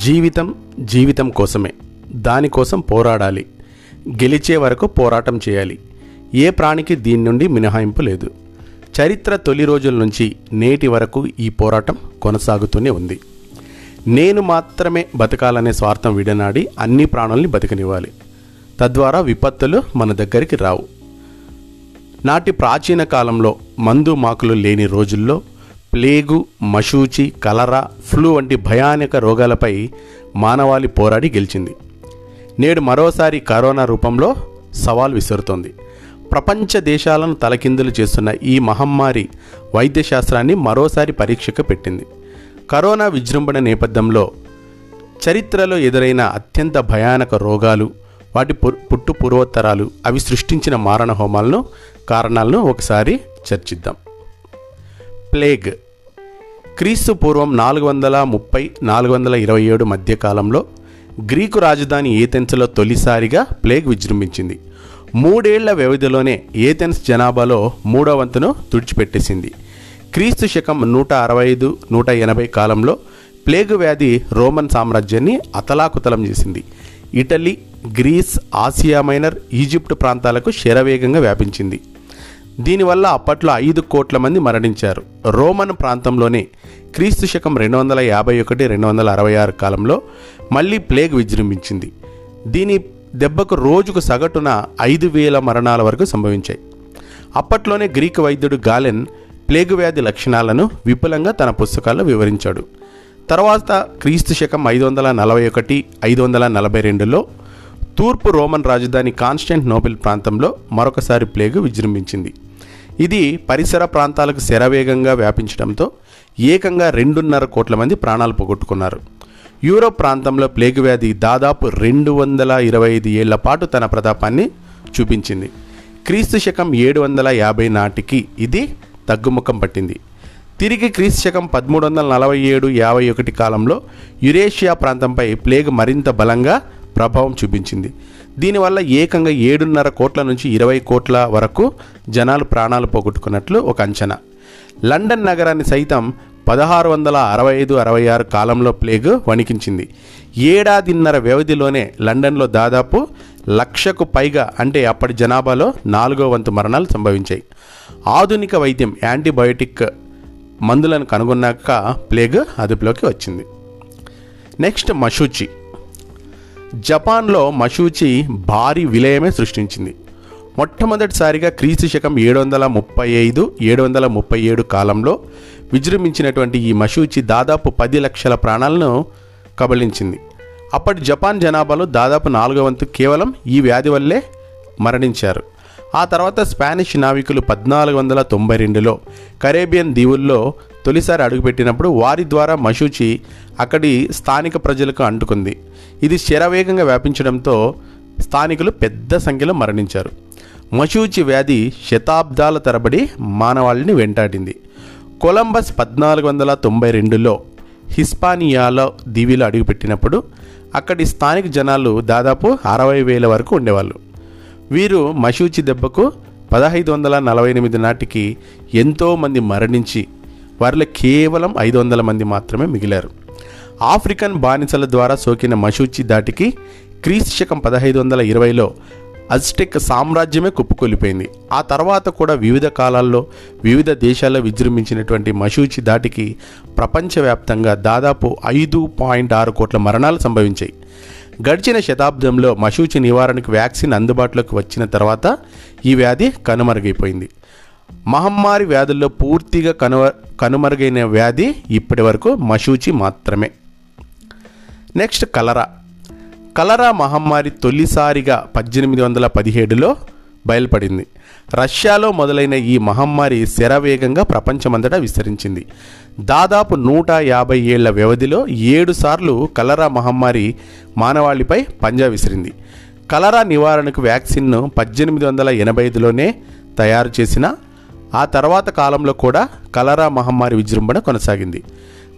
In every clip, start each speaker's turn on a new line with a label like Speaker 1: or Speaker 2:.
Speaker 1: జీవితం జీవితం కోసమే. దానికోసం పోరాడాలి. గెలిచే వరకు పోరాటం చేయాలి. ఏ ప్రాణికి దీని నుండి మినహాయింపు లేదు. చరిత్ర తొలి రోజుల నుంచి నేటి వరకు ఈ పోరాటం కొనసాగుతూనే ఉంది. నేను మాత్రమే బతకాలనే స్వార్థం విడనాడి అన్ని ప్రాణుల్ని బతకనివ్వాలి. తద్వారా విపత్తులు మన దగ్గరికి రావు. నాటి ప్రాచీన కాలంలో మందు మాకులు లేని రోజుల్లో ప్లేగు మశూచి కలరా ఫ్లూ వంటి భయానక రోగాలపై మానవాళి పోరాడి గెలిచింది. నేడు మరోసారి కరోనా రూపంలో సవాల్ విసురుతోంది. ప్రపంచ దేశాలను తలకిందులు చేస్తున్న ఈ మహమ్మారి వైద్యశాస్త్రాన్ని మరోసారి పరీక్షకు పెట్టింది. కరోనా విజృంభణ నేపథ్యంలో చరిత్రలో ఎదురైన అత్యంత భయానక రోగాలు వాటి పు- పుట్టు పూర్వోత్తరాలు అవి సృష్టించిన మారణ హోమాలను కారణాలను ఒకసారి చర్చిద్దాం. ప్లేగ్. క్రీస్తు పూర్వం నాలుగు వందల ముప్పై నాలుగు వందల ఇరవై ఏడు మధ్య కాలంలో గ్రీకు రాజధాని ఏథెన్స్లో తొలిసారిగా ప్లేగ్ విజృంభించింది. మూడేళ్ళ వ్యవధిలోనే ఏథెన్స్ జనాభాలో మూడో వంతును తుడిచిపెట్టేసింది. క్రీస్తు శకం నూట అరవై ఐదు నూట ఎనభై కాలంలో ప్లేగు వ్యాధి రోమన్ సామ్రాజ్యాన్ని అతలాకుతలం చేసింది. Italy Greece Asia Minor Egypt ప్రాంతాలకు శరవేగంగా వ్యాపించింది. దీనివల్ల అప్పట్లో ఐదు కోట్ల మంది మరణించారు. రోమన్ ప్రాంతంలోనే క్రీస్తు శకం రెండు వందల యాభై ఒకటి రెండు వందల అరవై ఆరు కాలంలో మళ్ళీ ప్లేగ్ విజృంభించింది. దీని దెబ్బకు రోజుకు సగటున ఐదు వేల మరణాల వరకు సంభవించాయి. అప్పట్లోనే గ్రీక్ వైద్యుడు గాలెన్ ప్లేగు వ్యాధి లక్షణాలను విపులంగా తన పుస్తకాల్లో వివరించాడు. తర్వాత క్రీస్తు శకం ఐదు వందల నలభై ఒకటి ఐదు వందల నలభై రెండులో తూర్పు రోమన్ రాజధాని కాన్స్టెంట్ నోబెల్ ప్రాంతంలో మరొకసారి ప్లేగు విజృంభించింది. ఇది పరిసర ప్రాంతాలకు శరవేగంగా వ్యాపించడంతో ఏకంగా రెండున్నర కోట్ల మంది ప్రాణాలు పోగొట్టుకున్నారు. యూరోప్ ప్రాంతంలో ప్లేగు వ్యాధి దాదాపు రెండు వందల ఇరవై ఐదు ఏళ్ళ పాటు తన ప్రతాపాన్ని చూపించింది. క్రీస్తు శకం ఏడు వందల యాభై నాటికి ఇది తగ్గుముఖం పట్టింది. తిరిగి క్రీస్తు శకం పదమూడు వందల నలభై ఏడు యాభై ఒకటి కాలంలో యురేషియా ప్రాంతంపై ప్లేగ్ మరింత బలంగా ప్రభావం చూపించింది. దీనివల్ల ఏకంగా ఏడున్నర కోట్ల నుంచి ఇరవై కోట్ల వరకు జనాలు ప్రాణాలు పోగొట్టుకున్నట్లు ఒక అంచనా. లండన్ నగరాన్ని సైతం పదహారు వందల అరవై ఐదు అరవై ఆరు కాలంలో ప్లేగ్ వణికించింది. ఏడాదిన్నర వ్యవధిలోనే లండన్లో దాదాపు లక్షకు పైగా అంటే అప్పటి జనాభాలో నాలుగో వంతు మరణాలు సంభవించాయి. ఆధునిక వైద్యం యాంటీబయోటిక్ మందులను కనుగొన్నాక ప్లేగ్ అదుపులోకి వచ్చింది. నెక్స్ట్ మషూచి. జపాన్లో మషూచి భారీ విలయమే సృష్టించింది. మొట్టమొదటిసారిగా క్రీస్తు శకం ఏడు వందల ముప్పై ఐదు ఏడు వందల ముప్పై ఏడు కాలంలో విజృంభించినటువంటి ఈ మషూచి దాదాపు పది లక్షల ప్రాణాలను కబళించింది. అప్పటి జపాన్ జనాభాలో దాదాపు నాలుగో వంతు కేవలం ఈ వ్యాధి వల్లే మరణించారు. ఆ తర్వాత స్పానిష్ నావికులు పద్నాలుగు వందల తొంభై రెండులో కరేబియన్ దీవుల్లో తొలిసారి అడుగుపెట్టినప్పుడు వారి ద్వారా మషూచి అక్కడి స్థానిక ప్రజలకు అంటుకుంది. ఇది శరవేగంగా వ్యాపించడంతో స్థానికులు పెద్ద సంఖ్యలో మరణించారు. మషూచి వ్యాధి శతాబ్దాల తరబడి మానవాళిని వెంటాడింది. కొలంబస్ పద్నాలుగు వందల తొంభై రెండులో హిస్పానియాలో దీవిలో అడుగుపెట్టినప్పుడు అక్కడి స్థానిక జనాలు దాదాపు అరవై వేల వరకు ఉండేవాళ్ళు. వీరు మషూచి దెబ్బకు పదహైదు వందల నలభై ఎనిమిది నాటికి ఎంతోమంది మరణించి వారిలో కేవలం ఐదు వందల మంది మాత్రమే మిగిలారు. ఆఫ్రికన్ బానిసల ద్వారా సోకిన మషూచి దాటికి క్రీస్తు శకం పదహైదు వందల ఇరవైలో అజ్టెక్ సామ్రాజ్యమే కుప్పకూలిపోయింది. ఆ తర్వాత కూడా వివిధ కాలాల్లో వివిధ దేశాల్లో విజృంభించినటువంటి మషూచి దాటికి ప్రపంచవ్యాప్తంగా దాదాపు ఐదు పాయింట్ ఆరు కోట్ల మరణాలు సంభవించాయి. గడిచిన శతాబ్దంలో మషూచి నివారణకు వ్యాక్సిన్ అందుబాటులోకి వచ్చిన తర్వాత ఈ వ్యాధి కనుమరుగైపోయింది. మహమ్మారి వ్యాధుల్లో పూర్తిగా కనుమ కనుమరుగైన వ్యాధి ఇప్పటి వరకు మషూచి మాత్రమే. నెక్స్ట్ కలరా. కలరా మహమ్మారి తొలిసారిగా పద్దెనిమిది వందల పదిహేడులో బయలుపడింది. రష్యాలో మొదలైన ఈ మహమ్మారి శరవేగంగా ప్రపంచమంతటా విస్తరించింది. దాదాపు నూట యాభై ఏళ్ళ వ్యవధిలో ఏడు సార్లు కలరా మహమ్మారి మానవాళిపై పంజా విసిరింది. కలరా నివారణకు వ్యాక్సిన్ను పద్దెనిమిది వందల ఎనభై ఐదులోనే తయారు చేసిన ఆ తర్వాత కాలంలో కూడా కలరా మహమ్మారి విజృంభణ కొనసాగింది.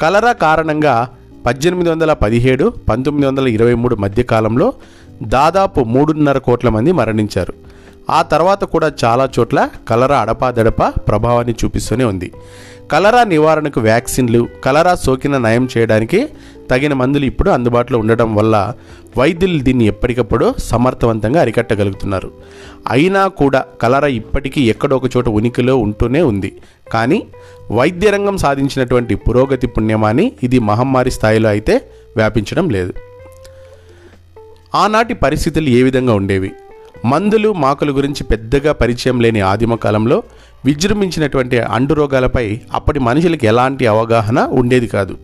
Speaker 1: కలరా కారణంగా పద్దెనిమిది వందల పదిహేడు పంతొమ్మిది వందల ఇరవై మూడు మధ్యకాలంలో దాదాపు మూడున్నర కోట్ల మంది మరణించారు. ఆ తర్వాత కూడా చాలా చోట్ల కలరా అడపాదడపా ప్రభావాన్ని చూపిస్తూనే ఉంది. కలరా నివారణకు వ్యాక్సిన్లు కలరా సోకిన నయం చేయడానికి తగిన మందులు ఇప్పుడు అందుబాటులో ఉండడం వల్ల వైద్యులు దీన్ని ఎప్పటికప్పుడు సమర్థవంతంగా అరికట్టగలుగుతున్నారు. అయినా కూడా కలరా ఇప్పటికీ ఎక్కడో ఒక చోట ఉనికిలో ఉంటూనే ఉంది. కానీ వైద్య రంగం సాధించినటువంటి పురోగతి పుణ్యమాని ఇది మహమ్మారి స్థాయిలో అయితే వ్యాపించడం లేదు. ఆనాటి పరిస్థితులు ఏ విధంగా ఉండేవి? మందులు మాకుల గురించి పెద్దగా పరిచయం లేని ఆదిమ కాలంలో విజృంభించినటువంటి అండు రోగాలపై అప్పటి మనుషులకు ఎలాంటి అవగాహన ఉండేది కాదు.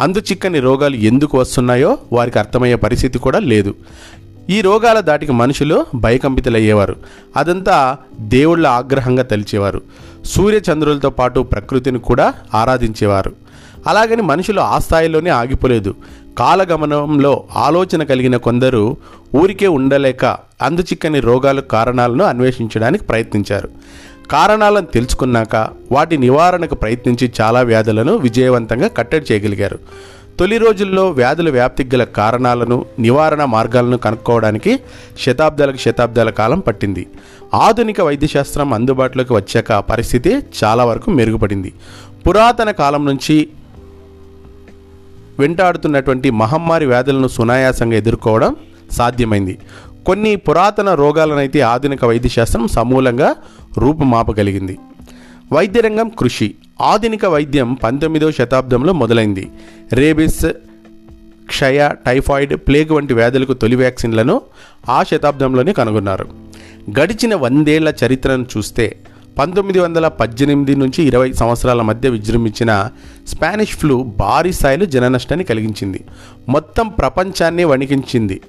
Speaker 1: అందు చిక్కని రోగాలు ఎందుకు వస్తున్నాయో వారికి అర్థమయ్యే పరిస్థితి కూడా లేదు. ఈ రోగాల దాటికి మనుషులు భయకంపితులయ్యేవారు. అదంతా దేవుళ్ళ ఆగ్రహంగా తలిచేవారు. సూర్యచంద్రులతో పాటు ప్రకృతిని కూడా ఆరాధించేవారు. అలాగని మనుషులు ఆ స్థాయిలోనే ఆగిపోలేదు. కాలగమనంలో ఆలోచన కలిగిన కొందరు ఊరికే ఉండలేక అందుచిక్కని రోగాల కారణాలను అన్వేషించడానికి ప్రయత్నించారు. కారణాలను తెలుసుకున్నాక వాటి నివారణకు ప్రయత్నించి చాలా వ్యాధులను విజయవంతంగా కట్టడి చేయగలిగారు. తొలి రోజుల్లో వ్యాధుల వ్యాప్తికి గల కారణాలను నివారణ మార్గాలను కనుక్కోవడానికి శతాబ్దాలకు శతాబ్దాల కాలం పట్టింది. ఆధునిక వైద్యశాస్త్రం అందుబాటులోకి వచ్చాక పరిస్థితి చాలా వరకు మెరుగుపడింది. పురాతన కాలం నుంచి వెంటాడుతున్నటువంటి మహమ్మారి వ్యాధులను సునాయాసంగా ఎదుర్కోవడం సాధ్యమైంది. కొన్ని పురాతన రోగాలనైతే ఆధునిక వైద్యశాస్త్రం సమూలంగా రూపుమాపగలిగింది. వైద్యరంగం కృషి. ఆధునిక వైద్యం పంతొమ్మిదవ శతాబ్దంలో మొదలైంది. రేబిస్ క్షయ టైఫాయిడ్ ప్లేగ్ వంటి వ్యాధులకు తొలి వ్యాక్సిన్లను ఆ శతాబ్దంలోనే కనుగొన్నారు. గడిచిన వందేళ్ళ చరిత్రను చూస్తే పంతొమ్మిది వందల పద్దెనిమిది నుంచి ఇరవై సంవత్సరాల మధ్య విజృంభించిన స్పానిష్ ఫ్లూ భారీ స్థాయిలో జననష్టాన్ని కలిగించింది. మొత్తం ప్రపంచాన్ని వణికించింది.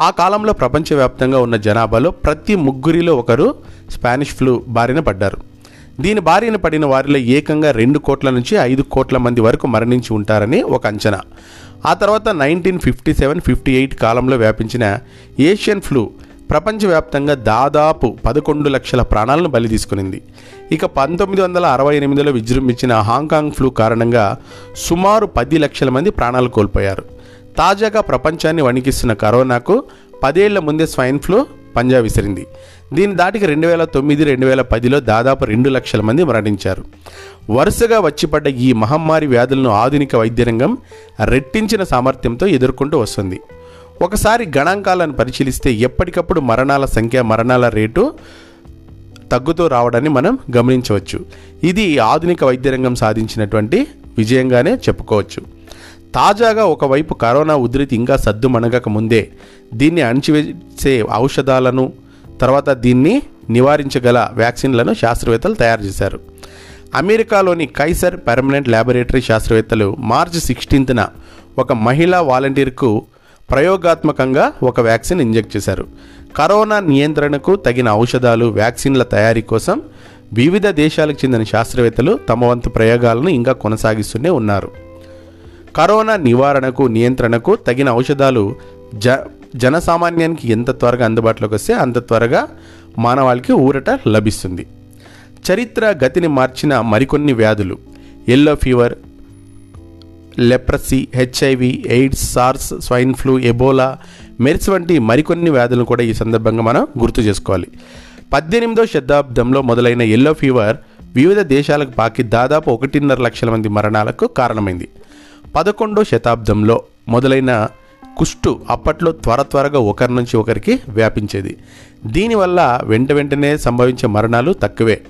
Speaker 1: ఆ కాలంలో ప్రపంచవ్యాప్తంగా ఉన్న జనాభాలో ప్రతి ముగ్గురిలో ఒకరు స్పానిష్ ఫ్లూ బారిన పడ్డారు. దీని బారిన పడిన వారిలో ఏకంగా రెండు కోట్ల నుంచి ఐదు కోట్ల మంది వరకు మరణించి ఉంటారని ఒక అంచనా. ఆ తర్వాత nineteen fifty seven fifty eight కాలంలో వ్యాపించిన ఏషియన్ ఫ్లూ ప్రపంచవ్యాప్తంగా దాదాపు పదకొండు లక్షల ప్రాణాలను బలి తీసుకునింది. ఇక పంతొమ్మిది వందల అరవై ఎనిమిదిలో విజృంభించిన హాంకాంగ్ ఫ్లూ కారణంగా సుమారు పది లక్షల మంది ప్రాణాలు కోల్పోయారు. తాజాగా ప్రపంచాన్ని వణికిస్తున్న కరోనాకు పదేళ్ళ ముందే స్వైన్ ఫ్లూ పంజా విసిరింది. దీని దాటికి రెండు వేల తొమ్మిది రెండు వేల పదిలో దాదాపు రెండు లక్షల మంది మరణించారు. వరుసగా వచ్చిపడ్డ ఈ మహమ్మారి వ్యాధులను ఆధునిక వైద్య రంగం రెట్టించిన సామర్థ్యంతో ఎదుర్కొంటూ వస్తుంది. ఒకసారి గణాంకాలను పరిశీలిస్తే ఎప్పటికప్పుడు మరణాల సంఖ్య మరణాల రేటు తగ్గుతూ రావడాన్ని మనం గమనించవచ్చు. ఇది ఆధునిక వైద్య రంగం సాధించినటువంటి విజయంగానే చెప్పుకోవచ్చు. తాజాగా ఒకవైపు కరోనా ఉధృతి ఇంకా సద్దుమణగక ముందే దీన్ని అణిచివేసే ఔషధాలను తర్వాత దీన్ని నివారించగల వ్యాక్సిన్లను శాస్త్రవేత్తలు తయారు చేశారు. అమెరికాలోని కైసర్ పెర్మనెంట్ ల్యాబొరేటరీ శాస్త్రవేత్తలు మార్చి సిక్స్టీన్త్న ఒక మహిళా వాలంటీర్కు ప్రయోగాత్మకంగా ఒక వ్యాక్సిన్ ఇంజెక్ట్ చేశారు. కరోనా నియంత్రణకు తగిన ఔషధాలు వ్యాక్సిన్ల తయారీ కోసం వివిధ దేశాలకు చెందిన శాస్త్రవేత్తలు తమ వంతు ప్రయోగాలను ఇంకా కొనసాగిస్తూనే ఉన్నారు. కరోనా నివారణకు నియంత్రణకు తగిన ఔషధాలు జ జనసామాన్యానికి ఎంత త్వరగా అందుబాటులోకి వస్తే అంత త్వరగా మానవాళికి ఊరట లభిస్తుంది. చరిత్ర గతిని మార్చిన మరికొన్ని వ్యాధులు yellow fever leprosy HIV AIDS SARS swine flu Ebola MERS వంటి మరికొన్ని వ్యాధులను కూడా ఈ సందర్భంగా మనం గుర్తు చేసుకోవాలి. పద్దెనిమిదో శతాబ్దంలో మొదలైన ఎల్లో ఫీవర్ వివిధ దేశాలకు పాకి దాదాపు ఒకటిన్నర లక్షల మంది మరణాలకు కారణమైంది. పదకొండో శతాబ్దంలో మొదలైన కుష్టు అప్పట్లో త్వర త్వరగా ఒకరి నుంచి ఒకరికి వ్యాపించేది. దీనివల్ల వెంట వెంటనే సంభవించే మరణాలు తక్కువే.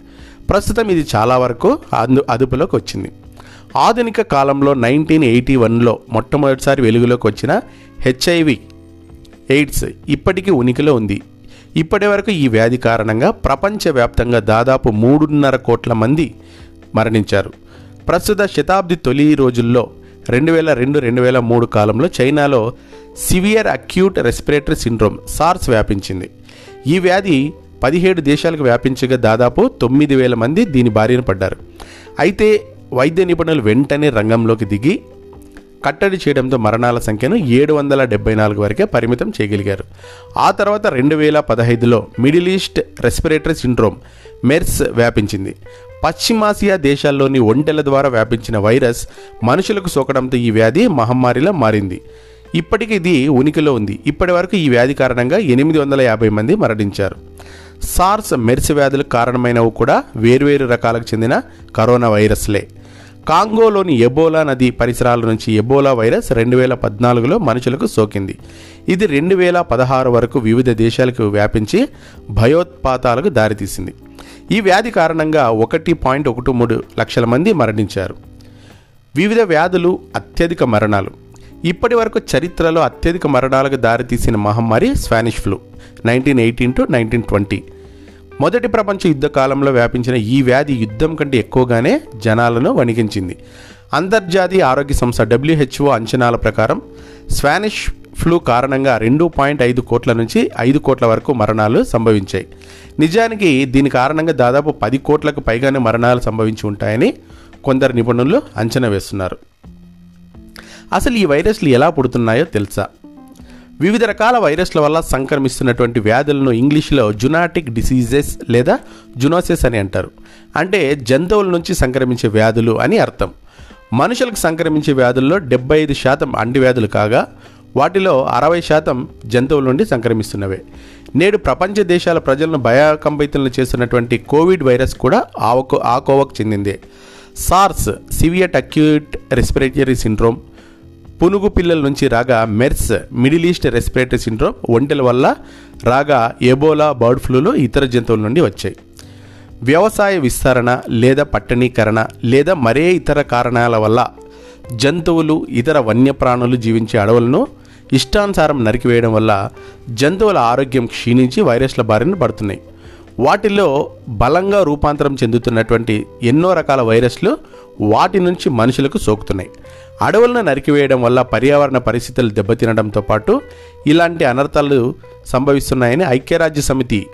Speaker 1: ప్రస్తుతం ఇది చాలా వరకు అందు అదుపులోకి వచ్చింది. ఆధునిక కాలంలో నైన్టీన్ ఎయిటీ వన్లో మొట్టమొదటిసారి వెలుగులోకి వచ్చిన హెచ్ఐవి ఎయిడ్స్ ఇప్పటికీ ఉనికిలో ఉంది. ఇప్పటి వరకు ఈ వ్యాధి కారణంగా ప్రపంచవ్యాప్తంగా దాదాపు మూడున్నర కోట్ల మంది మరణించారు. ప్రస్తుత శతాబ్ది తొలి రోజుల్లో రెండు వేల రెండు రెండు వేల మూడు కాలంలో చైనాలో severe acute respiratory syndrome SARS వ్యాపించింది. ఈ వ్యాధి పదిహేడు దేశాలకు వ్యాపించగా దాదాపు తొమ్మిది వేల మంది దీని బారిన పడ్డారు. అయితే వైద్య నిపుణులు వెంటనే రంగంలోకి దిగి కట్టడి చేయడంతో మరణాల సంఖ్యను ఏడు వందల డెబ్బై నాలుగు వరకే పరిమితం చేయగలిగారు. ఆ తర్వాత రెండు వేల పదహైదులో Middle East respiratory syndrome MERS వ్యాపించింది. పశ్చిమాసియా దేశాల్లోని ఒంటెల ద్వారా వ్యాపించిన వైరస్ మనుషులకు సోకడంతో ఈ వ్యాధి మహమ్మారిలా మారింది. ఇప్పటికీ ఇది ఉనికిలో ఉంది. ఇప్పటి వరకు ఈ వ్యాధి కారణంగా ఎనిమిది వందల యాభై మంది మరణించారు. సార్స్ మెర్స్ వ్యాధులకు కారణమైనవి కూడా వేర్వేరు రకాలకు చెందిన కరోనా వైరస్లే. కాంగోలోని ఎబోలా నది పరిసరాల నుంచి ఎబోలా వైరస్ రెండు వేల పద్నాలుగులో మనుషులకు సోకింది. ఇది రెండు వేల పదహారు వరకు వివిధ దేశాలకు వ్యాపించి భయోత్పాతాలకు దారితీసింది. ఈ వ్యాధి కారణంగా ఒకటి పాయింట్ ఒకటి మూడు లక్షల మంది మరణించారు. వివిధ వ్యాధులు అత్యధిక మరణాలు. ఇప్పటి వరకు చరిత్రలో అత్యధిక మరణాలకు దారితీసిన మహమ్మారి Spanish flu nineteen eighteen to nineteen twenty. మొదటి ప్రపంచ యుద్ధ కాలంలో వ్యాపించిన ఈ వ్యాధి యుద్ధం కంటే ఎక్కువగానే జనాలను వణికించింది. అంతర్జాతీయ ఆరోగ్య సంస్థ డబ్ల్యూహెచ్ఓ అంచనాల ప్రకారం స్పానిష్ ఫ్లూ కారణంగా రెండు పాయింట్ ఐదు కోట్ల నుంచి ఐదు కోట్ల వరకు మరణాలు సంభవించాయి. నిజానికి దీని కారణంగా దాదాపు పది కోట్లకు పైగానే మరణాలు సంభవించి ఉంటాయని కొందరు నిపుణులు అంచనా వేస్తున్నారు. అసలు ఈ వైరస్లు ఎలా పుడుతున్నాయో తెలుసా? వివిధ రకాల వైరస్ల వల్ల సంక్రమిస్తున్నటువంటి వ్యాధులను ఇంగ్లీష్లో జునాటిక్ డిసీజెస్ లేదా జునోసిస్ అని అంటారు. అంటే జంతువుల నుంచి సంక్రమించే వ్యాధులు అని అర్థం. మనుషులకు సంక్రమించే వ్యాధుల్లో డెబ్బై ఐదు శాతం అంటువ్యాధులు కాగా వాటిలో అరవై శాతం జంతువుల నుండి సంక్రమిస్తున్నవే. నేడు ప్రపంచ దేశాల ప్రజలను భయకంపితులను చేస్తున్నటువంటి కోవిడ్ వైరస్ కూడా ఆవకు ఆకోవకు చెందిందే. SARS severe acute respiratory syndrome పునుగు పిల్లల నుంచి రాగా MERS Middle East respiratory syndrome ఒంటెల వల్ల రాగా ఎబోలా బర్డ్ ఫ్లూలు ఇతర జంతువుల నుండి వచ్చాయి. వ్యవసాయ విస్తరణ లేదా పట్టణీకరణ లేదా మరే ఇతర కారణాల వల్ల జంతువులు ఇతర వన్యప్రాణులు జీవించే అడవులను ఇష్టానుసారం నరికివేయడం వల్ల జంతువుల ఆరోగ్యం క్షీణించి వైరస్ల బారిన పడుతున్నాయి. వాటిలో బలంగా రూపాంతరం చెందుతున్నటువంటి ఎన్నో రకాల వైరస్లు వాటి నుంచి మనుషులకు సోకుతున్నాయి. అడవులను నరికివేయడం వల్ల పర్యావరణ పరిస్థితులు దెబ్బతినడంతో పాటు ఇలాంటి అనర్థాలు సంభవిస్తున్నాయని ఐక్యరాజ్య సమితి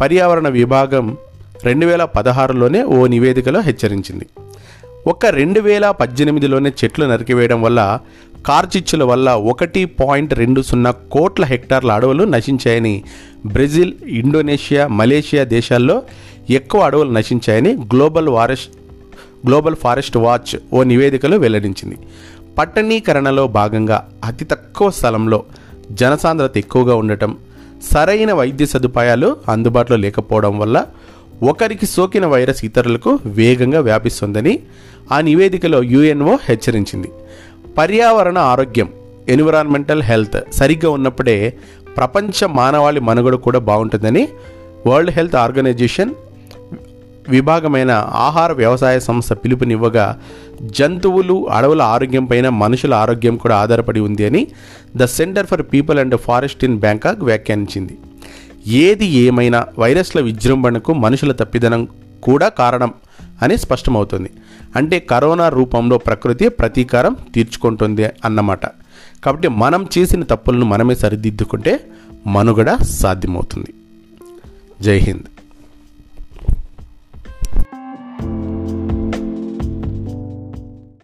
Speaker 1: పర్యావరణ విభాగం రెండు వేల పదహారులోనే ఓ నివేదికలో హెచ్చరించింది. ఒక రెండు వేల పద్దెనిమిదిలోనే చెట్లు నరికివేయడం వల్ల కార్చిచ్చుల వల్ల ఒకటి పాయింట్ రెండు సున్నా కోట్ల హెక్టార్ల అడవులు నశించాయని బ్రెజిల్ ఇండోనేషియా మలేషియా దేశాల్లో ఎక్కువ అడవులు నశించాయని global forest global forest watch ఓ నివేదికలో వెల్లడించింది. పట్టణీకరణలో భాగంగా అతి తక్కువ స్థలంలో జనసాంద్రత ఎక్కువగా ఉండటం సరైన వైద్య సదుపాయాలు అందుబాటులో లేకపోవడం వల్ల ఒకరికి సోకిన వైరస్ ఇతరులకు వేగంగా వ్యాపిస్తుందని ఆ నివేదికలో యుఎన్ఓ హెచ్చరించింది. పర్యావరణ ఆరోగ్యం ఎన్విరాన్మెంటల్ హెల్త్ సరిగ్గా ఉన్నప్పుడే ప్రపంచ మానవాళి మనుగడ కూడా బాగుంటుందని వరల్డ్ హెల్త్ ఆర్గనైజేషన్ విభాగమైన ఆహార వ్యవసాయ సంస్థ పిలుపునివ్వగా జంతువులు అడవుల ఆరోగ్యం పైన మనుషుల ఆరోగ్యం కూడా ఆధారపడి ఉంది అని the centre for people and forest in Bangkok వ్యాఖ్యానించింది. ఏది ఏమైనా వైరస్ల విజృంభణకు మనుషుల తప్పిదనం కూడా కారణం అని స్పష్టమవుతుంది. అంటే కరోనా రూపంలో ప్రకృతి ప్రతీకారం తీర్చుకుంటుంది అన్నమాట. కాబట్టి మనం చేసిన తప్పులను మనమే సరిదిద్దుకుంటే మనుగడ సాధ్యమవుతుంది. జై హింద్.